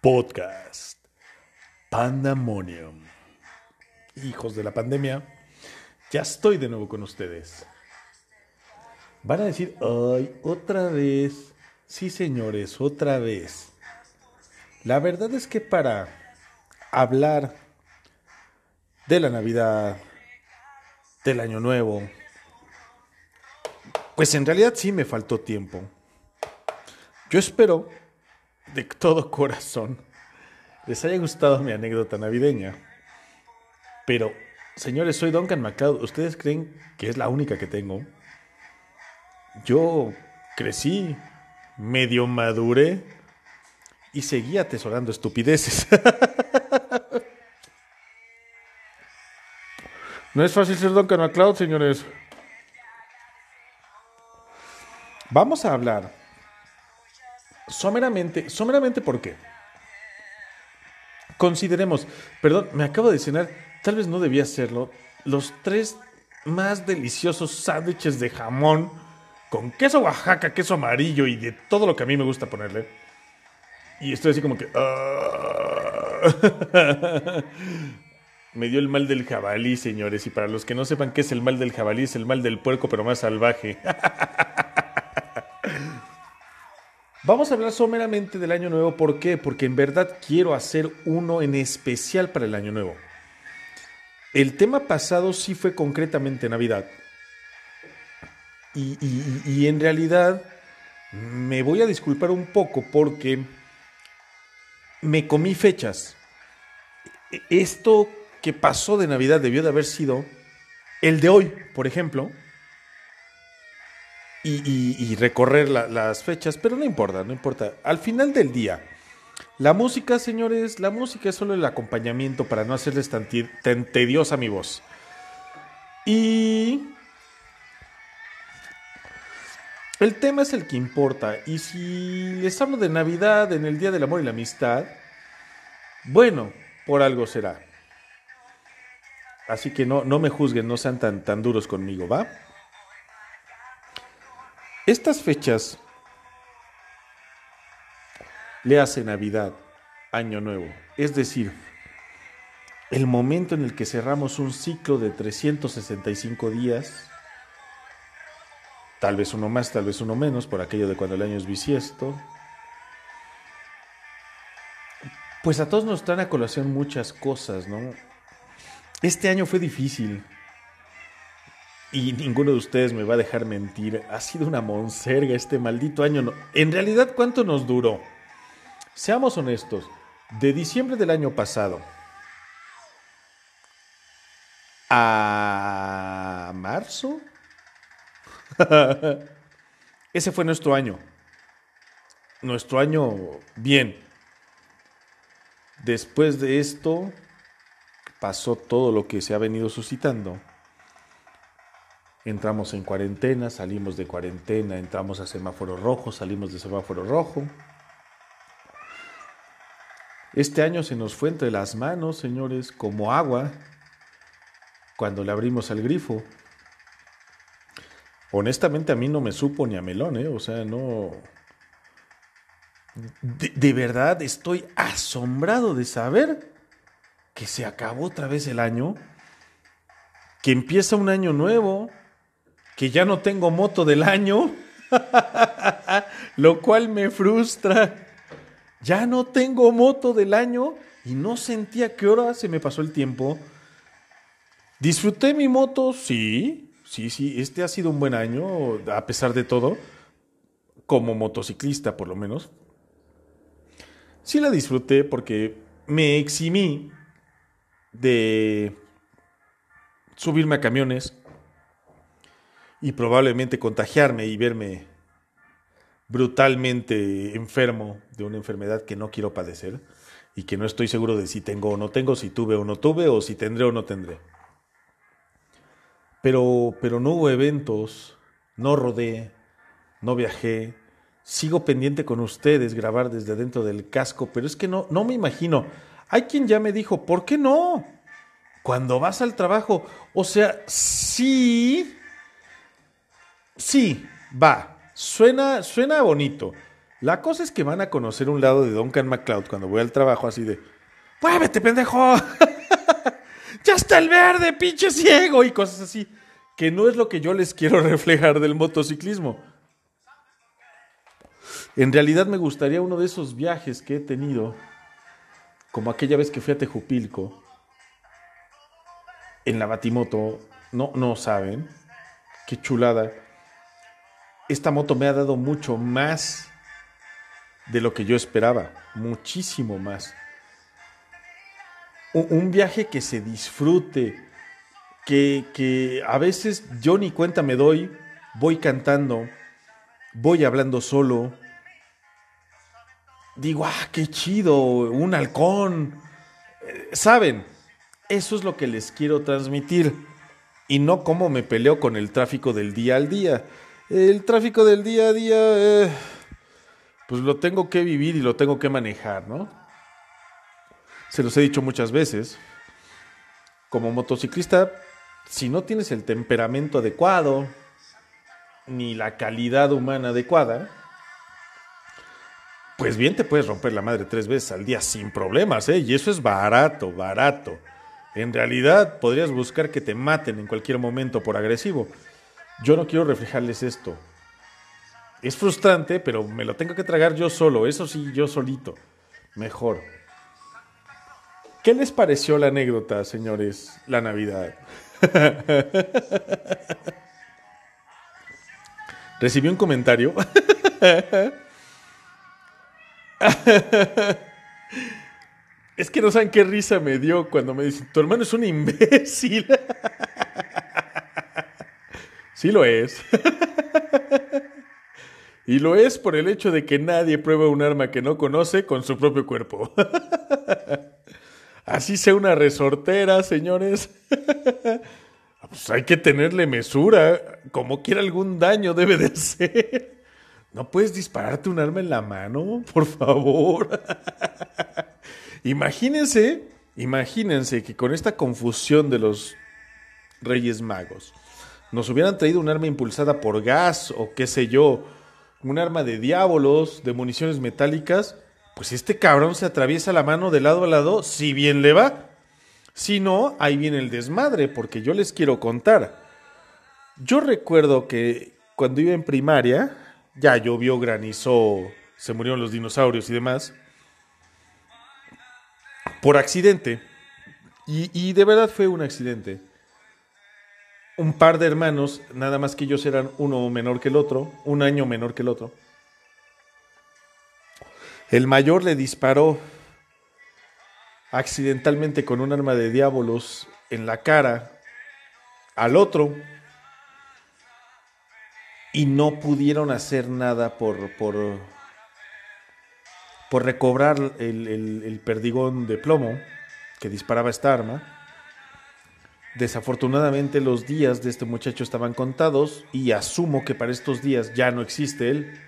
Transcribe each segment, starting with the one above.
Podcast Pandemonium. Hijos de la pandemia, ya estoy de nuevo con ustedes. Van a decir, ay, otra vez. Sí, señores, otra vez. La verdad es que para hablar de la Navidad, del Año Nuevo, pues en realidad sí me faltó tiempo. Yo espero de todo corazón les haya gustado mi anécdota navideña. Pero, señores, soy Duncan MacLeod. ¿Ustedes creen que es la única que tengo? Yo crecí, medio maduré y seguí atesorando estupideces. no es fácil ser Duncan MacLeod, señores. Vamos a hablar someramente, someramente ¿por qué? Consideremos, perdón, me acabo de cenar, tal vez no debía hacerlo, los tres más deliciosos sándwiches de jamón con queso Oaxaca, queso amarillo y de todo lo que a mí me gusta ponerle. Y estoy así como que... Ah". me dio el mal del jabalí, señores. Y para los que no sepan qué es el mal del jabalí, es el mal del puerco, pero más salvaje. Vamos a hablar someramente del año nuevo. ¿Por qué? Porque en verdad quiero hacer uno en especial para el año nuevo. El tema pasado sí fue concretamente Navidad. Y, en realidad me voy a disculpar un poco porque me comí fechas. Esto que pasó de Navidad debió de haber sido el de hoy, por ejemplo, y, recorrer las fechas, pero no importa, no importa. Al final del día, la música, señores, la música es solo el acompañamiento para no hacerles tan, tan tediosa mi voz. Y el tema es el que importa. Y si les hablo de Navidad en el Día del Amor y la Amistad, bueno, por algo será. Así que no, no me juzguen, no sean tan, tan duros conmigo, ¿va? Estas fechas le hace Navidad, Año Nuevo, es decir, el momento en el que cerramos un ciclo de 365 días, tal vez uno más, tal vez uno menos, por aquello de cuando el año es bisiesto, pues a todos nos traen a colación muchas cosas, ¿no? Este año fue difícil y ninguno de ustedes me va a dejar mentir, ha sido una monserga este maldito año. En realidad, ¿cuánto nos duró? Seamos honestos, de diciembre del año pasado a marzo, ese fue nuestro año. Nuestro año bien. Después de esto pasó todo lo que se ha venido suscitando entramos en cuarentena, salimos de cuarentena, entramos a semáforo rojo, salimos de semáforo rojo. Este año se nos fue entre las manos, señores, como agua cuando le abrimos al grifo. Honestamente a mí no me supo ni a melón, ¿eh? O sea, no... De, de verdad estoy asombrado de saber que se acabó otra vez el año, que empieza un año nuevo, que ya no tengo moto del año, lo cual me frustra. Ya no tengo moto del año y no sentía que hora se me pasó el tiempo. Disfruté mi moto, sí, sí, sí, este ha sido un buen año, a pesar de todo, como motociclista por lo menos. Sí la disfruté porque me eximí de subirme a camiones, y probablemente contagiarme y verme brutalmente enfermo de una enfermedad que no quiero padecer y que no estoy seguro de si tengo o no tengo, si tuve o no tuve o si tendré o no tendré. Pero, pero no hubo eventos, no rodé, no viajé, sigo pendiente con ustedes grabar desde dentro del casco, pero es que no, no me imagino. Hay quien ya me dijo, ¿por qué no? Cuando vas al trabajo, o sea, sí, Sí, va. Suena, suena bonito. La cosa es que van a conocer un lado de Duncan MacLeod cuando voy al trabajo así de, ¡muévete, pendejo! ¡Ya está el verde, pinche ciego! Y cosas así, que no es lo que yo les quiero reflejar del motociclismo. En realidad me gustaría uno de esos viajes que he tenido, como aquella vez que fui a Tejupilco, en la Batimoto, no, no saben, qué chulada. Esta moto me ha dado mucho más de lo que yo esperaba, muchísimo más. Un, viaje que se disfrute, que, que a veces yo ni cuenta me doy, voy cantando, voy hablando solo, digo, ah, qué chido, un halcón. Eh, Saben, eso es lo que les quiero transmitir y no cómo me peleo con el tráfico del día al día. El tráfico del día a día, eh, pues lo tengo que vivir y lo tengo que manejar, ¿no? Se los he dicho muchas veces. Como motociclista, si no tienes el temperamento adecuado, ni la calidad humana adecuada, pues bien te puedes romper la madre tres veces al día sin problemas, ¿eh? Y eso es barato, barato. En realidad podrías buscar que te maten en cualquier momento por agresivo. Yo no quiero reflejarles esto. Es frustrante, pero me lo tengo que tragar yo solo, eso sí, yo solito. Mejor. ¿Qué les pareció la anécdota, señores? La Navidad. Recibí un comentario es que no saben qué risa me dio cuando me dicen, tu hermano es un imbécil. sí lo es. y lo es por el hecho de que nadie prueba un arma que no conoce con su propio cuerpo. Así sea una resortera, señores. pues hay que tenerle mesura. Como quiera algún daño debe de ser. ¿No puedes dispararte un arma en la mano? Por favor. imagínense, imagínense que con esta confusión de los Reyes Magos nos hubieran traído un arma impulsada por gas o qué sé yo, un arma de diábolos, de municiones metálicas, pues este cabrón se atraviesa la mano de lado a lado, si bien le va. Si no, ahí viene el desmadre, porque yo les quiero contar. Yo recuerdo que cuando iba en primaria, ya llovió, granizó, se murieron los dinosaurios y demás, por accidente. Y, de verdad fue un accidente. Un par de hermanos, nada más que ellos eran uno menor que el otro, un año menor que el otro. El mayor le disparó accidentalmente con un arma de diábolos en la cara al otro y no pudieron hacer nada por, por, por recobrar el, perdigón de plomo que disparaba esta arma. Desafortunadamente los días de este muchacho estaban contados y asumo que para estos días ya no existe él.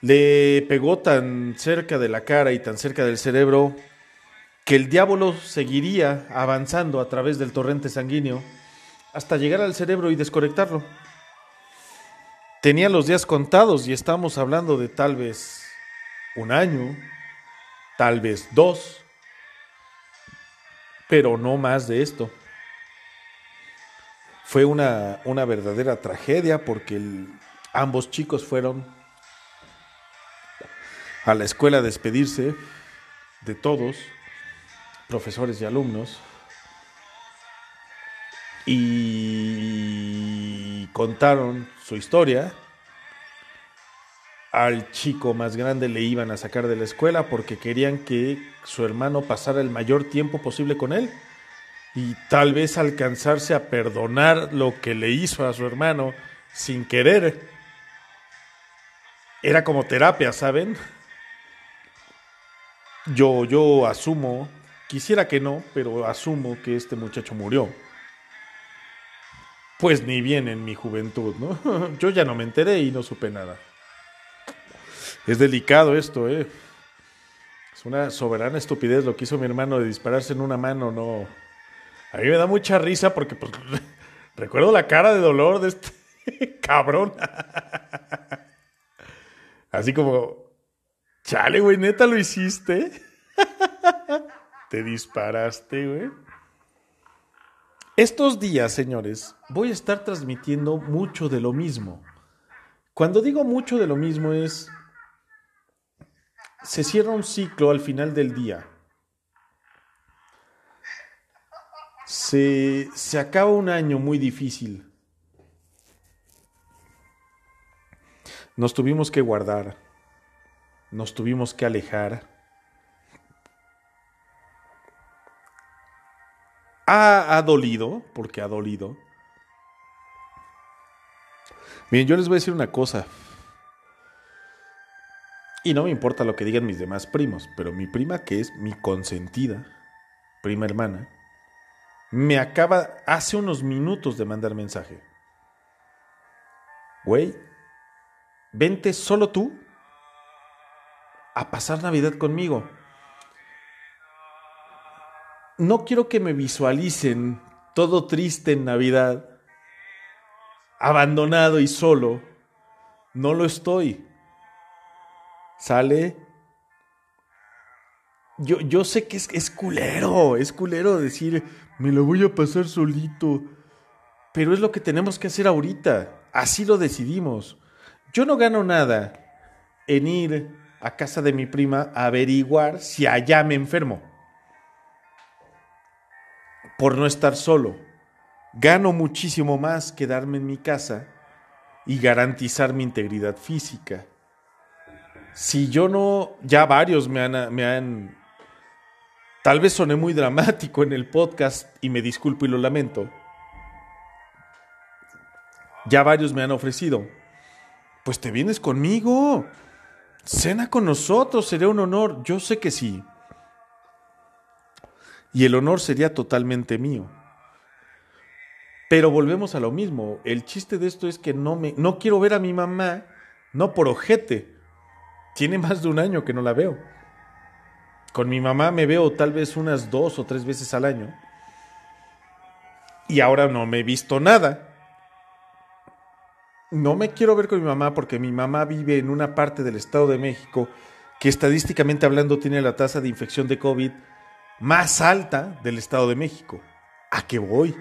Le pegó tan cerca de la cara y tan cerca del cerebro que el diablo seguiría avanzando a través del torrente sanguíneo hasta llegar al cerebro y desconectarlo tenía los días contados y estamos hablando de tal vez un año, tal vez dos, pero no más de esto. Fue una, una verdadera tragedia porque ambos chicos fueron a la escuela a despedirse de todos, profesores y alumnos, y contaron su historia. Al chico más grande le iban a sacar de la escuela porque querían que su hermano pasara el mayor tiempo posible con él y tal vez alcanzarse a perdonar lo que le hizo a su hermano sin querer. Era como terapia, ¿saben? Yo, yo asumo, quisiera que no, pero asumo que este muchacho murió. Pues ni bien en mi juventud, ¿no? Yo ya no me enteré y no supe nada. Es delicado esto, ¿eh? Es una soberana estupidez lo que hizo mi hermano de dispararse en una mano, no. A mí me da mucha risa porque pues, recuerdo la cara de dolor de este cabrón. Así como, chale, güey, neta lo hiciste. Te disparaste, güey. Estos días, señores, voy a estar transmitiendo mucho de lo mismo. Cuando digo mucho de lo mismo es, se cierra un ciclo al final del día. Se, se acaba un año muy difícil. Nos tuvimos que guardar, nos tuvimos que alejar Ha, dolido, porque ha dolido. Miren, yo les voy a decir una cosa. Y no me importa lo que digan mis demás primos, pero mi prima, que es mi consentida, prima hermana, me acaba hace unos minutos de mandar mensaje. Güey, vente solo tú a pasar Navidad conmigo no quiero que me visualicen todo triste en Navidad, abandonado y solo. No lo estoy. ¿Sale? Yo, yo sé que es, es culero, es culero decir, me lo voy a pasar solito. Pero es lo que tenemos que hacer ahorita. Así lo decidimos. Yo no gano nada en ir a casa de mi prima a averiguar si allá me enfermo por no estar solo. Gano muchísimo más quedarme en mi casa y garantizar mi integridad física. Si yo no, ya varios me han, me han, tal vez soné muy dramático en el podcast y me disculpo y lo lamento. Ya varios me han ofrecido, pues te vienes conmigo, cena con nosotros, sería un honor, yo sé que sí y el honor sería totalmente mío. Pero volvemos a lo mismo. El chiste de esto es que no me no quiero ver a mi mamá, no por ojete. Tiene más de un año que no la veo. Con mi mamá me veo tal vez unas dos o tres veces al año. Y ahora no me he visto nada. No me quiero ver con mi mamá porque mi mamá vive en una parte del Estado de México que estadísticamente hablando tiene la tasa de infección de COVID más alta del Estado de México. ¿A qué voy?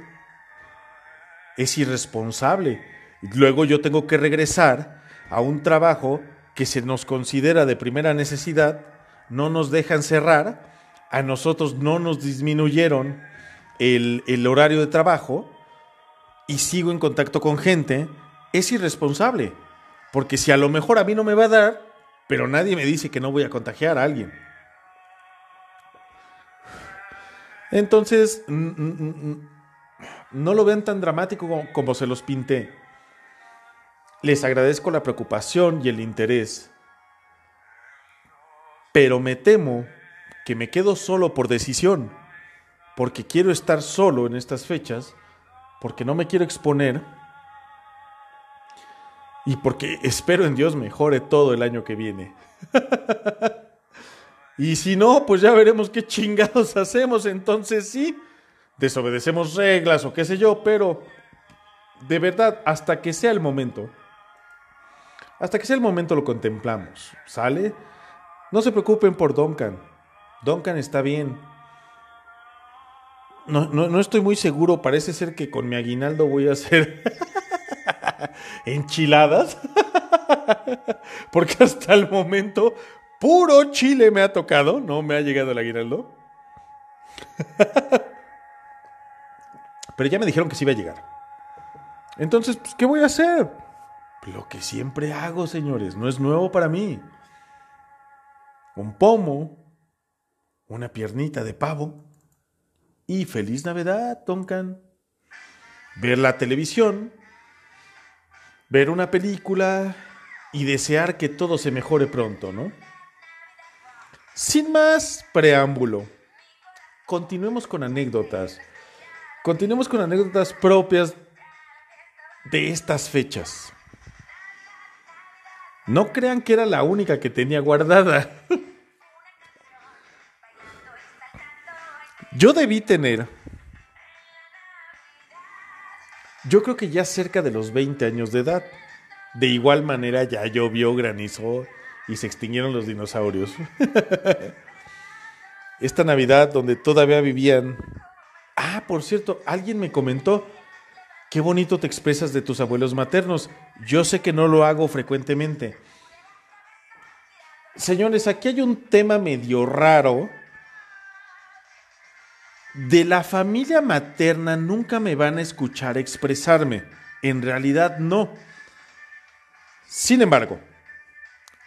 Es irresponsable. Luego yo tengo que regresar a un trabajo que se nos considera de primera necesidad, no nos dejan cerrar, a nosotros no nos disminuyeron el, el horario de trabajo y sigo en contacto con gente, es irresponsable. Porque si a lo mejor a mí no me va a dar, pero nadie me dice que no voy a contagiar a alguien. Entonces, no lo ven tan dramático como, se los pinté. Les agradezco la preocupación y el interés, pero me temo que me quedo solo por decisión, porque quiero estar solo en estas fechas, porque no me quiero exponer y porque espero en Dios mejore todo el año que viene. Y si no, pues ya veremos qué chingados hacemos. Entonces sí, desobedecemos reglas o qué sé yo, pero de verdad, hasta que sea el momento, hasta que sea el momento lo contemplamos. ¿Sale? No se preocupen por Duncan. Duncan está bien. No, no, no estoy muy seguro. Parece ser que con mi aguinaldo voy a hacer enchiladas. Porque hasta el momento Puro chile me ha tocado, no me ha llegado el aguinaldo. Pero ya me dijeron que sí iba a llegar. Entonces, pues, ¿qué voy a hacer? Lo que siempre hago, señores, no es nuevo para mí. Un pomo, una piernita de pavo y feliz Navidad, Tonkan. Ver la televisión, ver una película y desear que todo se mejore pronto, ¿no? Sin más preámbulo, continuemos con anécdotas. Continuemos con anécdotas propias de estas fechas. No crean que era la única que tenía guardada. Yo debí tener, yo creo que ya cerca de los 20 años de edad. De igual manera ya llovió, granizó y se extinguieron los dinosaurios. Esta Navidad donde todavía vivían... Ah, por cierto, alguien me comentó, qué bonito te expresas de tus abuelos maternos. Yo sé que no lo hago frecuentemente. Señores, aquí hay un tema medio raro. De la familia materna nunca me van a escuchar expresarme. En realidad no. Sin embargo,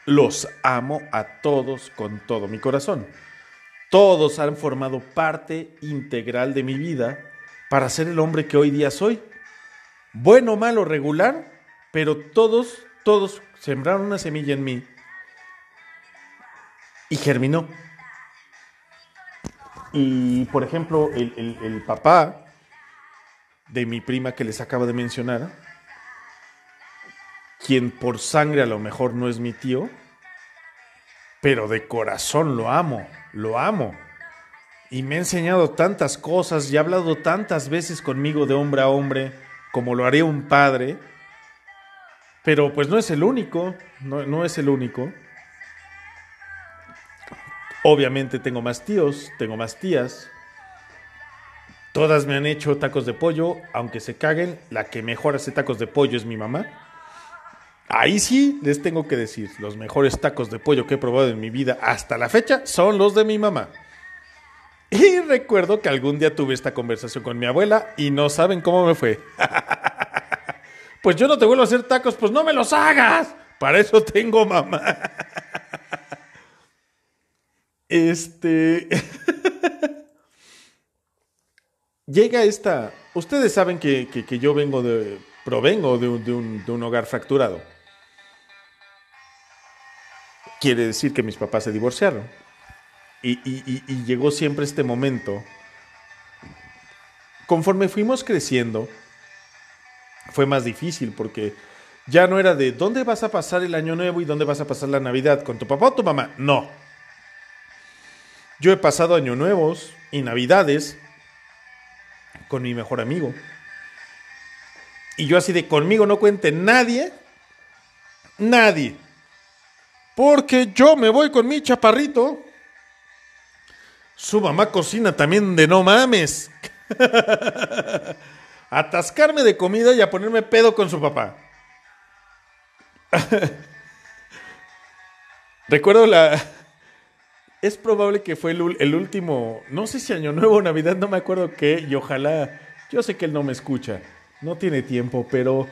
los amo a todos con todo mi corazón. Todos han formado parte integral de mi vida para ser el hombre que hoy día soy. Bueno, malo, regular, pero todos, todos sembraron una semilla en mí y germinó. Y, por ejemplo, el, papá de mi prima que les acabo de mencionar, quien por sangre a lo mejor no es mi tío, pero de corazón lo amo, lo amo. Y me ha enseñado tantas cosas y ha hablado tantas veces conmigo de hombre a hombre, como lo haría un padre. Pero pues no es el único, no, no es el único. Obviamente tengo más tíos, tengo más tías. Todas me han hecho tacos de pollo, aunque se caguen, la que mejor hace tacos de pollo es mi mamá. Ahí sí les tengo que decir, los mejores tacos de pollo que he probado en mi vida hasta la fecha son los de mi mamá. Y recuerdo que algún día tuve esta conversación con mi abuela y no saben cómo me fue. pues yo no te vuelvo a hacer tacos, pues no me los hagas. Para eso tengo mamá. Este. Llega esta. Ustedes saben que, yo vengo de. provengo de un, hogar fracturado. Quiere decir que mis papás se divorciaron. Y, y llegó siempre este momento. Conforme fuimos creciendo, fue más difícil porque ya no era de dónde vas a pasar el año nuevo y dónde vas a pasar la Navidad, con tu papá o tu mamá. No yo he pasado años nuevos y navidades con mi mejor amigo. Y yo así de conmigo no cuente nadie, nadie. Porque yo me voy con mi chaparrito. Su mamá cocina también de no mames. Atascarme de comida y a ponerme pedo con su papá. Recuerdo la, es probable que fue el, último, no sé si Año Nuevo o Navidad, no me acuerdo qué, y ojalá, yo sé que él no me escucha, no tiene tiempo, pero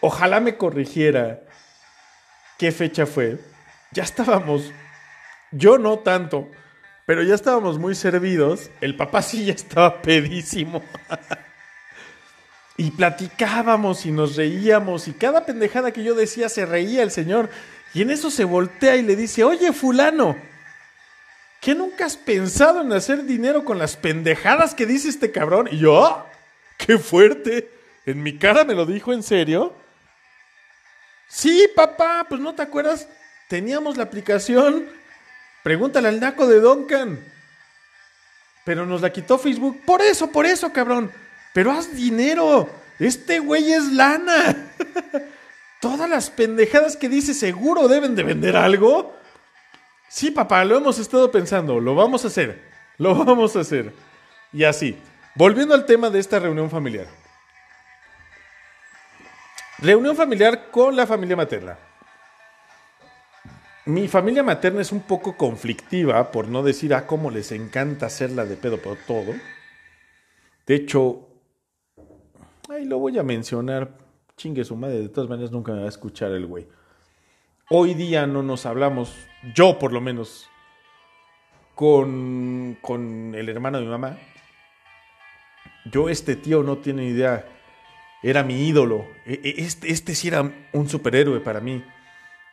ojalá me corrigiera qué fecha fue. Ya estábamos, yo no tanto, pero ya estábamos muy servidos, el papá sí ya estaba pedísimo. y platicábamos y nos reíamos y cada pendejada que yo decía se reía el señor. Y en eso se voltea y le dice, oye fulano, ¿Qué nunca has pensado en hacer dinero con las pendejadas que dice este cabrón? Y yo, ¡ah! ¡qué fuerte! En mi cara me lo dijo en serio. Sí, papá, pues no te acuerdas. Teníamos la aplicación. Pregúntale al naco de Duncan. Pero nos la quitó Facebook. Por eso, por eso, cabrón. Pero haz dinero. Este güey es lana. Todas las pendejadas que dice seguro deben de vender algo. Sí, papá, lo hemos estado pensando, lo vamos a hacer, lo vamos a hacer. Y así, volviendo al tema de esta reunión familiar. Reunión familiar con la familia materna. Mi familia materna es un poco conflictiva, por no decir a cómo les encanta hacerla de pedo por todo. De hecho, ahí lo voy a mencionar. Chingue su madre, de todas maneras nunca me va a escuchar el güey. Hoy día no nos hablamos, yo por lo menos, con, con el hermano de mi mamá. Yo, este tío no tiene idea, era mi ídolo. E, e, este, este sí era un superhéroe para mí.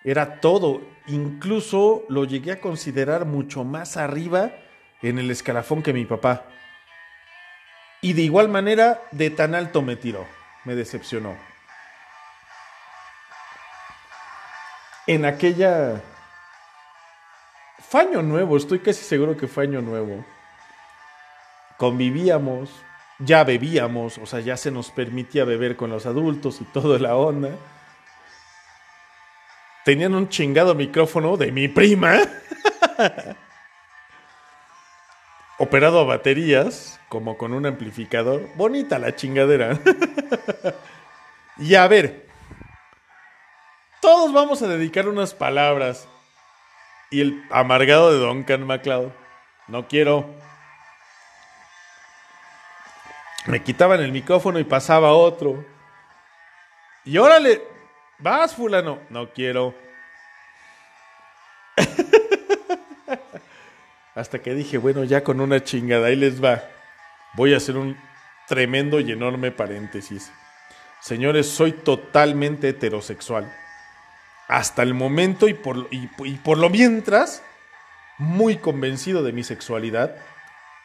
Era todo. Incluso lo llegué a considerar mucho más arriba en el escalafón que mi papá. Y de igual manera, de tan alto me tiró. Me decepcionó. en aquella... Fue año nuevo, estoy casi seguro que fue año nuevo. Convivíamos, ya bebíamos, o sea, ya se nos permitía beber con los adultos y toda la onda. tenían un chingado micrófono de mi prima. operado a baterías, como con un amplificador. Bonita la chingadera. y a ver, todos vamos a dedicar unas palabras. Y el amargado de Duncan MacLeod, no quiero. Me quitaban el micrófono y pasaba otro. Y órale, vas fulano, no quiero. Hasta que dije, bueno, ya con una chingada, ahí les va. Voy a hacer un tremendo y enorme paréntesis. Señores, soy totalmente heterosexual. Hasta el momento y por, y, por lo mientras, muy convencido de mi sexualidad.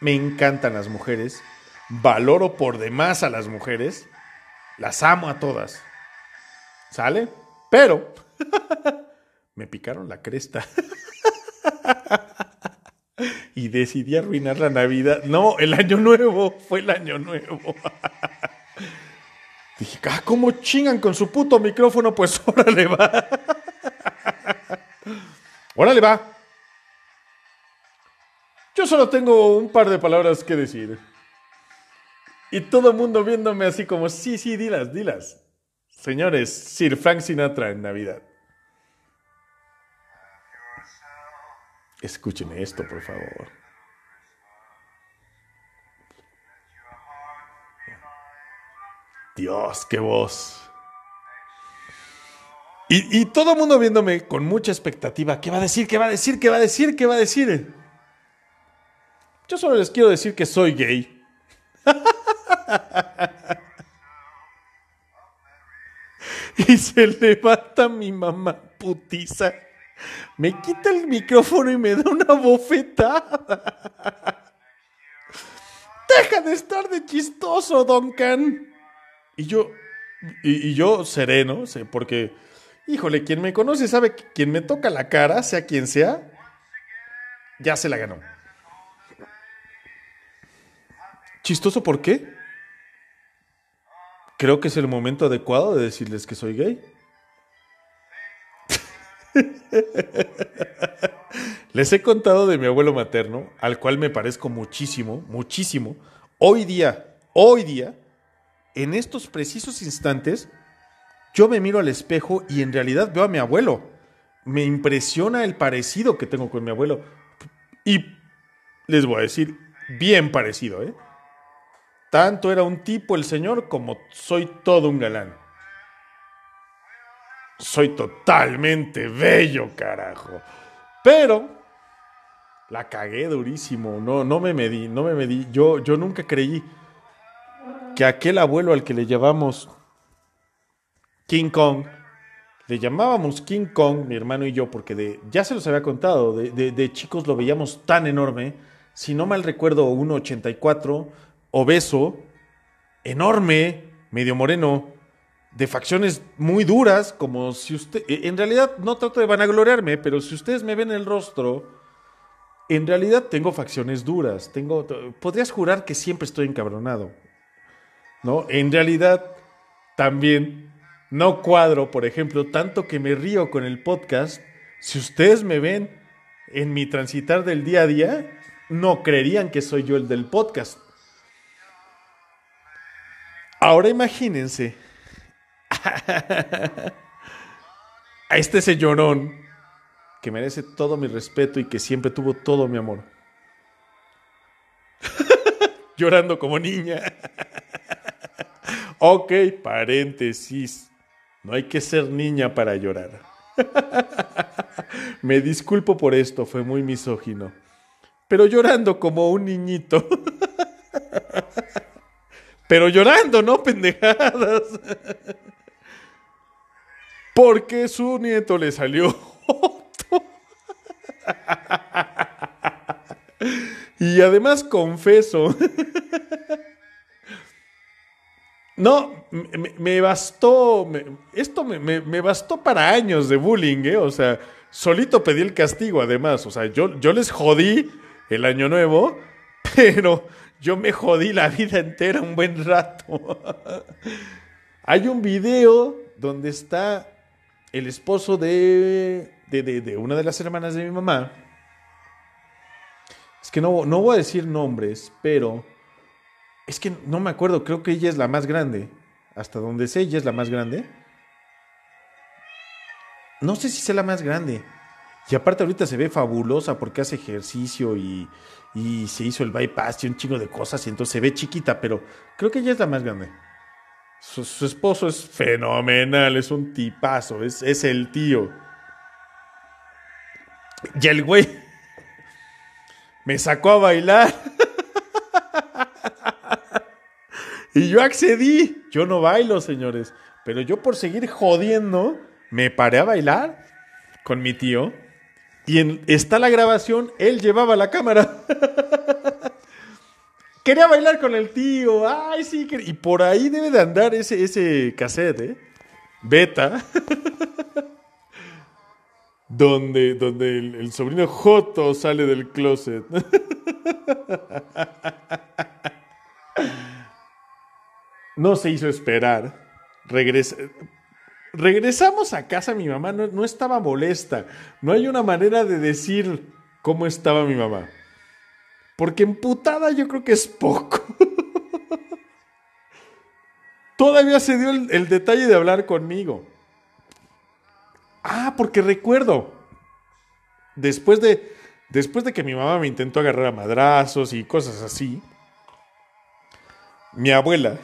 Me encantan las mujeres. Valoro por demás a las mujeres. Las amo a todas. ¿Sale? Pero me picaron la cresta. y decidí arruinar la Navidad. No, el año nuevo, fue el año nuevo. Dije, ah, ¿cómo chingan con su puto micrófono? Pues órale va. órale va. Yo solo tengo un par de palabras que decir. Y todo el mundo viéndome así como, sí, sí, dilas, dilas. Señores, Sir Frank Sinatra en Navidad. Escúcheme esto, por favor. Dios, qué voz. Y, todo el mundo viéndome con mucha expectativa. ¿Qué va a decir? ¿Qué va a decir? ¿Qué va a decir? ¿Qué va a decir? Yo solo les quiero decir que soy gay. y se levanta mi mamá putiza. Me quita el micrófono y me da una bofetada. Deja de estar de chistoso, Duncan. Y yo, y, yo sereno, porque, híjole, quien me conoce sabe que quien me toca la cara, sea quien sea, ya se la ganó. ¿Chistoso por qué? Creo que es el momento adecuado de decirles que soy gay. Les he contado de mi abuelo materno, al cual me parezco muchísimo, muchísimo. Hoy día, hoy día, en estos precisos instantes, yo me miro al espejo y en realidad veo a mi abuelo. Me impresiona el parecido que tengo con mi abuelo. Y les voy a decir, bien parecido, ¿eh? Tanto era un tipo el señor como soy todo un galán soy totalmente bello, carajo. Pero la cagué durísimo, no, no me medí, no me medí. Yo, yo nunca creí que aquel abuelo al que le llamamos King Kong, le llamábamos King Kong, mi hermano y yo, porque de, ya se los había contado, de, de chicos lo veíamos tan enorme, si no mal recuerdo, 1,84, obeso, enorme, medio moreno, de facciones muy duras, como si usted, e, en realidad no trato de vanagloriarme, pero si ustedes me ven el rostro, en realidad tengo facciones duras, tengo, podrías jurar que siempre estoy encabronado, ¿no? En realidad también no cuadro, por ejemplo, tanto que me río con el podcast, si ustedes me ven en mi transitar del día a día, no creerían que soy yo el del podcast. Ahora imagínense a este señorón que merece todo mi respeto y que siempre tuvo todo mi amor. Llorando como niña. ok, paréntesis. No hay que ser niña para llorar. Me disculpo por esto, fue muy misógino. Pero llorando como un niñito. Pero llorando, no pendejadas porque su nieto le salió y además confeso. No, me, bastó, esto me, bastó para años de bullying, ¿eh? O sea, solito pedí el castigo además, o sea, yo, yo les jodí el año nuevo, pero yo me jodí la vida entera un buen rato. Hay un video donde está el esposo de, de, de, una de las hermanas de mi mamá, es que no, no voy a decir nombres, pero es que no me acuerdo, creo que ella es la más grande. Hasta donde sé, ella es la más grande. No sé si sea la más grande. Y aparte ahorita se ve fabulosa porque hace ejercicio y, y se hizo el bypass y un chingo de cosas y entonces se ve chiquita, pero creo que ella es la más grande. Su, esposo es fenomenal, es un tipazo, es, es el tío. Y el güey me sacó a bailar. y yo accedí. Yo no bailo, señores. Pero yo por seguir jodiendo, me paré a bailar con mi tío. Y en, está la grabación, él llevaba la cámara. Quería bailar con el tío. Ay, sí. Y por ahí debe de andar ese, ese cassette, ¿eh? Beta. donde, donde el, sobrino Joto sale del closet. no se hizo esperar. Regresamos a casa, mi mamá no, no estaba molesta. No hay una manera de decir cómo estaba mi mamá. Porque emputada yo creo que es poco. Todavía se dio el, detalle de hablar conmigo. Ah, porque recuerdo. Después de, después de que mi mamá me intentó agarrar a madrazos y cosas así, mi abuela,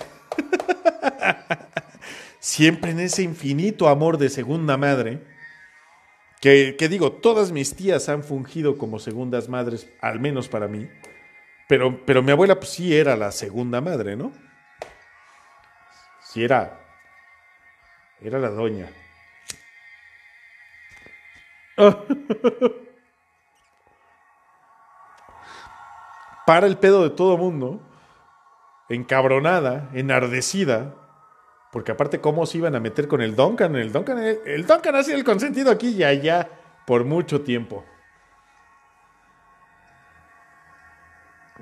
siempre en ese infinito amor de segunda madre, que, digo, todas mis tías han fungido como segundas madres, al menos para mí. Pero, pero mi abuela pues, sí era la segunda madre, ¿no? Sí era. Era la doña. Para el pedo de todo mundo, encabronada, enardecida, porque aparte, ¿cómo se iban a meter con el Duncan? El Duncan, el, Duncan ha sido el consentido aquí y allá por mucho tiempo.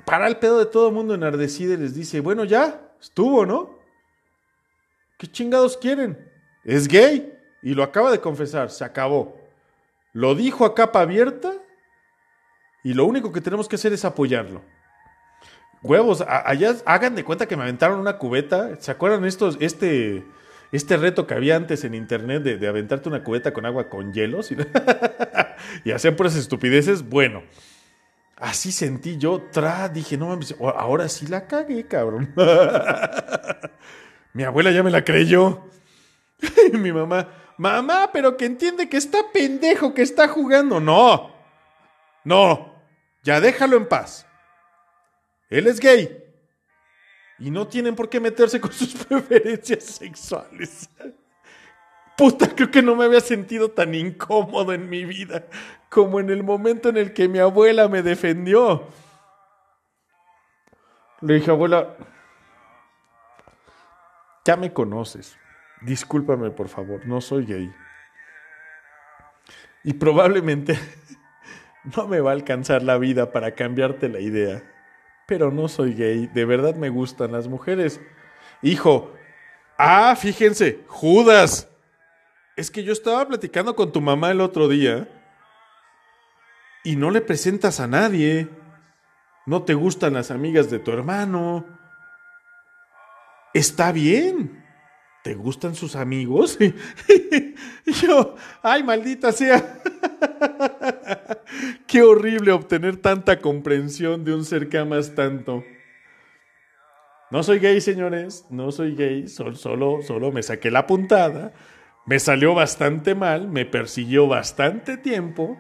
Para el pedo de todo el mundo enardecida y les dice, bueno, ya, estuvo, ¿no? ¿Qué chingados quieren? Es gay y lo acaba de confesar, se acabó. Lo dijo a capa abierta y lo único que tenemos que hacer es apoyarlo. Huevos, allá hagan de cuenta que me aventaron una cubeta. ¿Se acuerdan estos, este, este reto que había antes en internet de, aventarte una cubeta con agua con hielos y, y hacer puras estupideces? Bueno, así sentí yo, tra, dije, no mames, ahora sí la cagué, cabrón. Mi abuela ya me la creyó. mi mamá, mamá, pero que entiende que está pendejo, que está jugando. No, no, ya déjalo en paz. Él es gay. Y no tienen por qué meterse con sus preferencias sexuales. Puta, creo que no me había sentido tan incómodo en mi vida como en el momento en el que mi abuela me defendió. Le dije, abuela, ya me conoces. Discúlpame, por favor, no soy gay. Y probablemente no me va a alcanzar la vida para cambiarte la idea pero no soy gay, de verdad me gustan las mujeres. Hijo, ah, fíjense, Judas. Es que yo estaba platicando con tu mamá el otro día y no le presentas a nadie. No te gustan las amigas de tu hermano. Está bien. ¿Te gustan sus amigos? y yo, ay, maldita sea. Qué horrible obtener tanta comprensión de un ser que amas tanto. No soy gay, señores, no soy gay, solo, solo me saqué la puntada, me salió bastante mal, me persiguió bastante tiempo,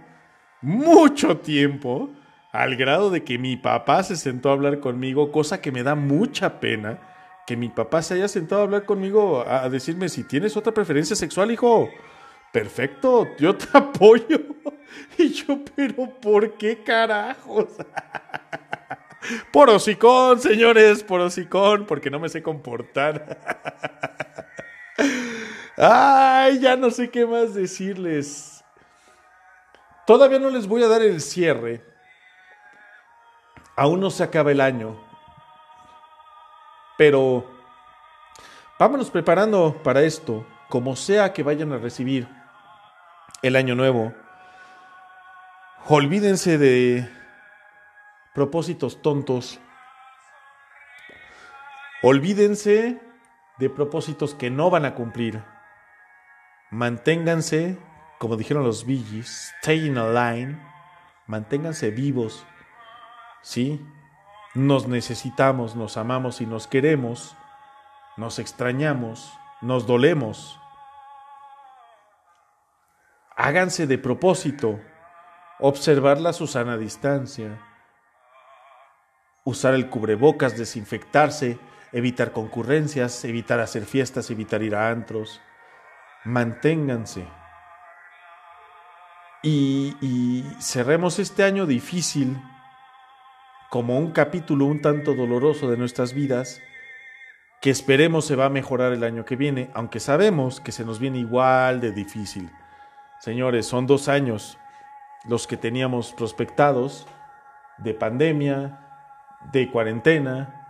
mucho tiempo, al grado de que mi papá se sentó a hablar conmigo, cosa que me da mucha pena, que mi papá se haya sentado a hablar conmigo, a decirme si tienes otra preferencia sexual, hijo perfecto, yo te apoyo. Y yo, pero ¿por qué carajos? Por hocicón, señores, por hocicón, porque no me sé comportar. Ay, ya no sé qué más decirles. Todavía no les voy a dar el cierre. Aún no se acaba el año. Pero vámonos preparando para esto, como sea que vayan a recibir el año nuevo. Olvídense de propósitos tontos. Olvídense de propósitos que no van a cumplir. Manténganse, como dijeron los Billys, stay in a line. Manténganse vivos. ¿Sí? Nos necesitamos, nos amamos y nos queremos. Nos extrañamos, nos dolemos. Háganse de propósito observar la Susana distancia, usar el cubrebocas, desinfectarse, evitar concurrencias, evitar hacer fiestas, evitar ir a antros. Manténganse. Y, y cerremos este año difícil como un capítulo un tanto doloroso de nuestras vidas que esperemos se va a mejorar el año que viene, aunque sabemos que se nos viene igual de difícil. Señores, son dos años los que teníamos prospectados de pandemia, de cuarentena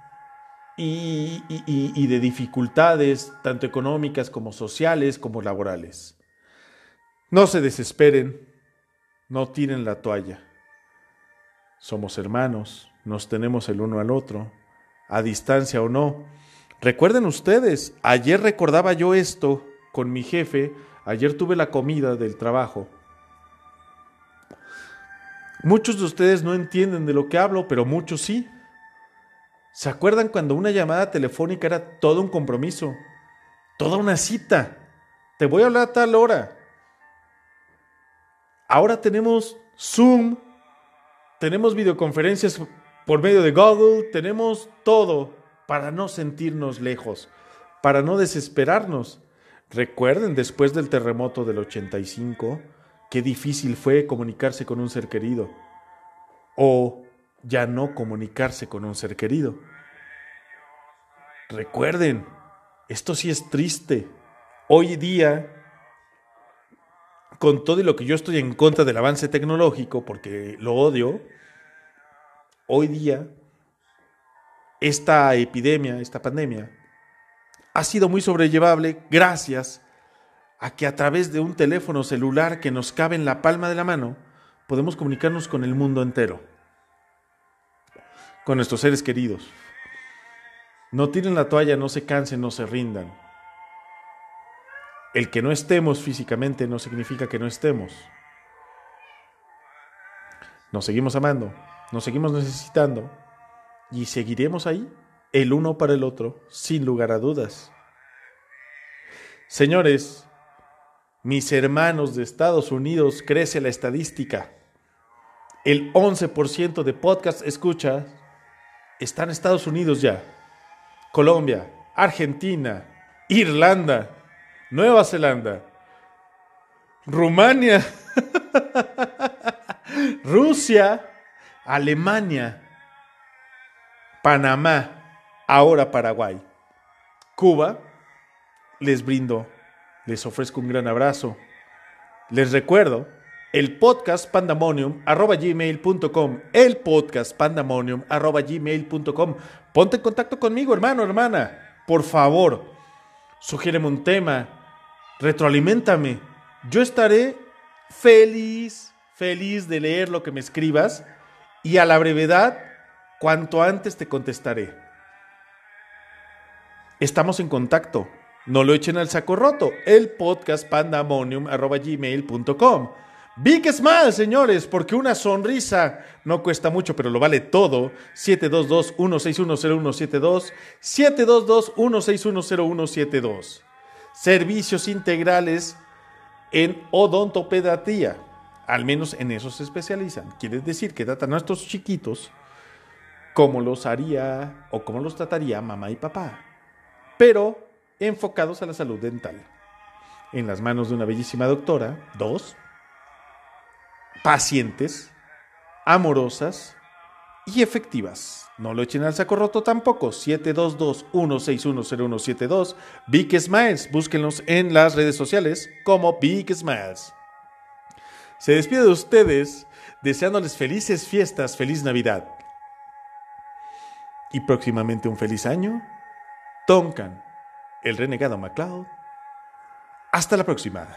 y, de dificultades tanto económicas como sociales como laborales. No se desesperen, no tiren la toalla. Somos hermanos, nos tenemos el uno al otro, a distancia o no. Recuerden ustedes, ayer recordaba yo esto con mi jefe, ayer tuve la comida del trabajo Muchos de ustedes no entienden de lo que hablo, pero muchos sí. ¿Se acuerdan cuando una llamada telefónica era todo un compromiso? Toda una cita. Te voy a hablar a tal hora. Ahora tenemos Zoom, tenemos videoconferencias por medio de Google, tenemos todo para no sentirnos lejos, para no desesperarnos. Recuerden, después del terremoto del 85, Qué difícil fue comunicarse con un ser querido o ya no comunicarse con un ser querido. Recuerden, esto sí es triste. Hoy día, con todo lo que yo estoy en contra del avance tecnológico, porque lo odio, hoy día, esta epidemia, esta pandemia, ha sido muy sobrellevable gracias a que a través de un teléfono celular que nos cabe en la palma de la mano, podemos comunicarnos con el mundo entero, con nuestros seres queridos. No tiren la toalla, no se cansen, no se rindan. El que no estemos físicamente no significa que no estemos. Nos seguimos amando, nos seguimos necesitando y seguiremos ahí, el uno para el otro, sin lugar a dudas. Señores, mis hermanos de Estados Unidos, crece la estadística. El 11% de podcast escucha está en Estados Unidos ya. Colombia, Argentina, Irlanda, Nueva Zelanda, Rumania, Rusia, Alemania, Panamá, ahora Paraguay, Cuba, les brindo les ofrezco un gran abrazo. Les recuerdo el podcast pandemonium el podcast pandemonium. Ponte en contacto conmigo, hermano, hermana. Por favor, sugiéreme un tema, retroalimentame. Yo estaré feliz, feliz de leer lo que me escribas y a la brevedad, cuanto antes te contestaré. Estamos en contacto. No lo echen al saco roto. El podcast pandemonium.gmail.com. Big Smile, señores, porque una sonrisa no cuesta mucho, pero lo vale todo. 722-1610172. 722-1610172. Servicios integrales en odontopediatría. Al menos en eso se especializan. Quiere decir que tratan a nuestros chiquitos como los haría o como los trataría mamá y papá. Pero enfocados a la salud dental. En las manos de una bellísima doctora, dos, pacientes, amorosas y efectivas. No lo echen al saco roto tampoco. 722-1610172. Big Smiles. Búsquenlos en las redes sociales como Big Smiles. Se despide de ustedes deseándoles felices fiestas, feliz Navidad. Y próximamente un feliz año. Tonkan el renegado MacLeod. Hasta la próxima.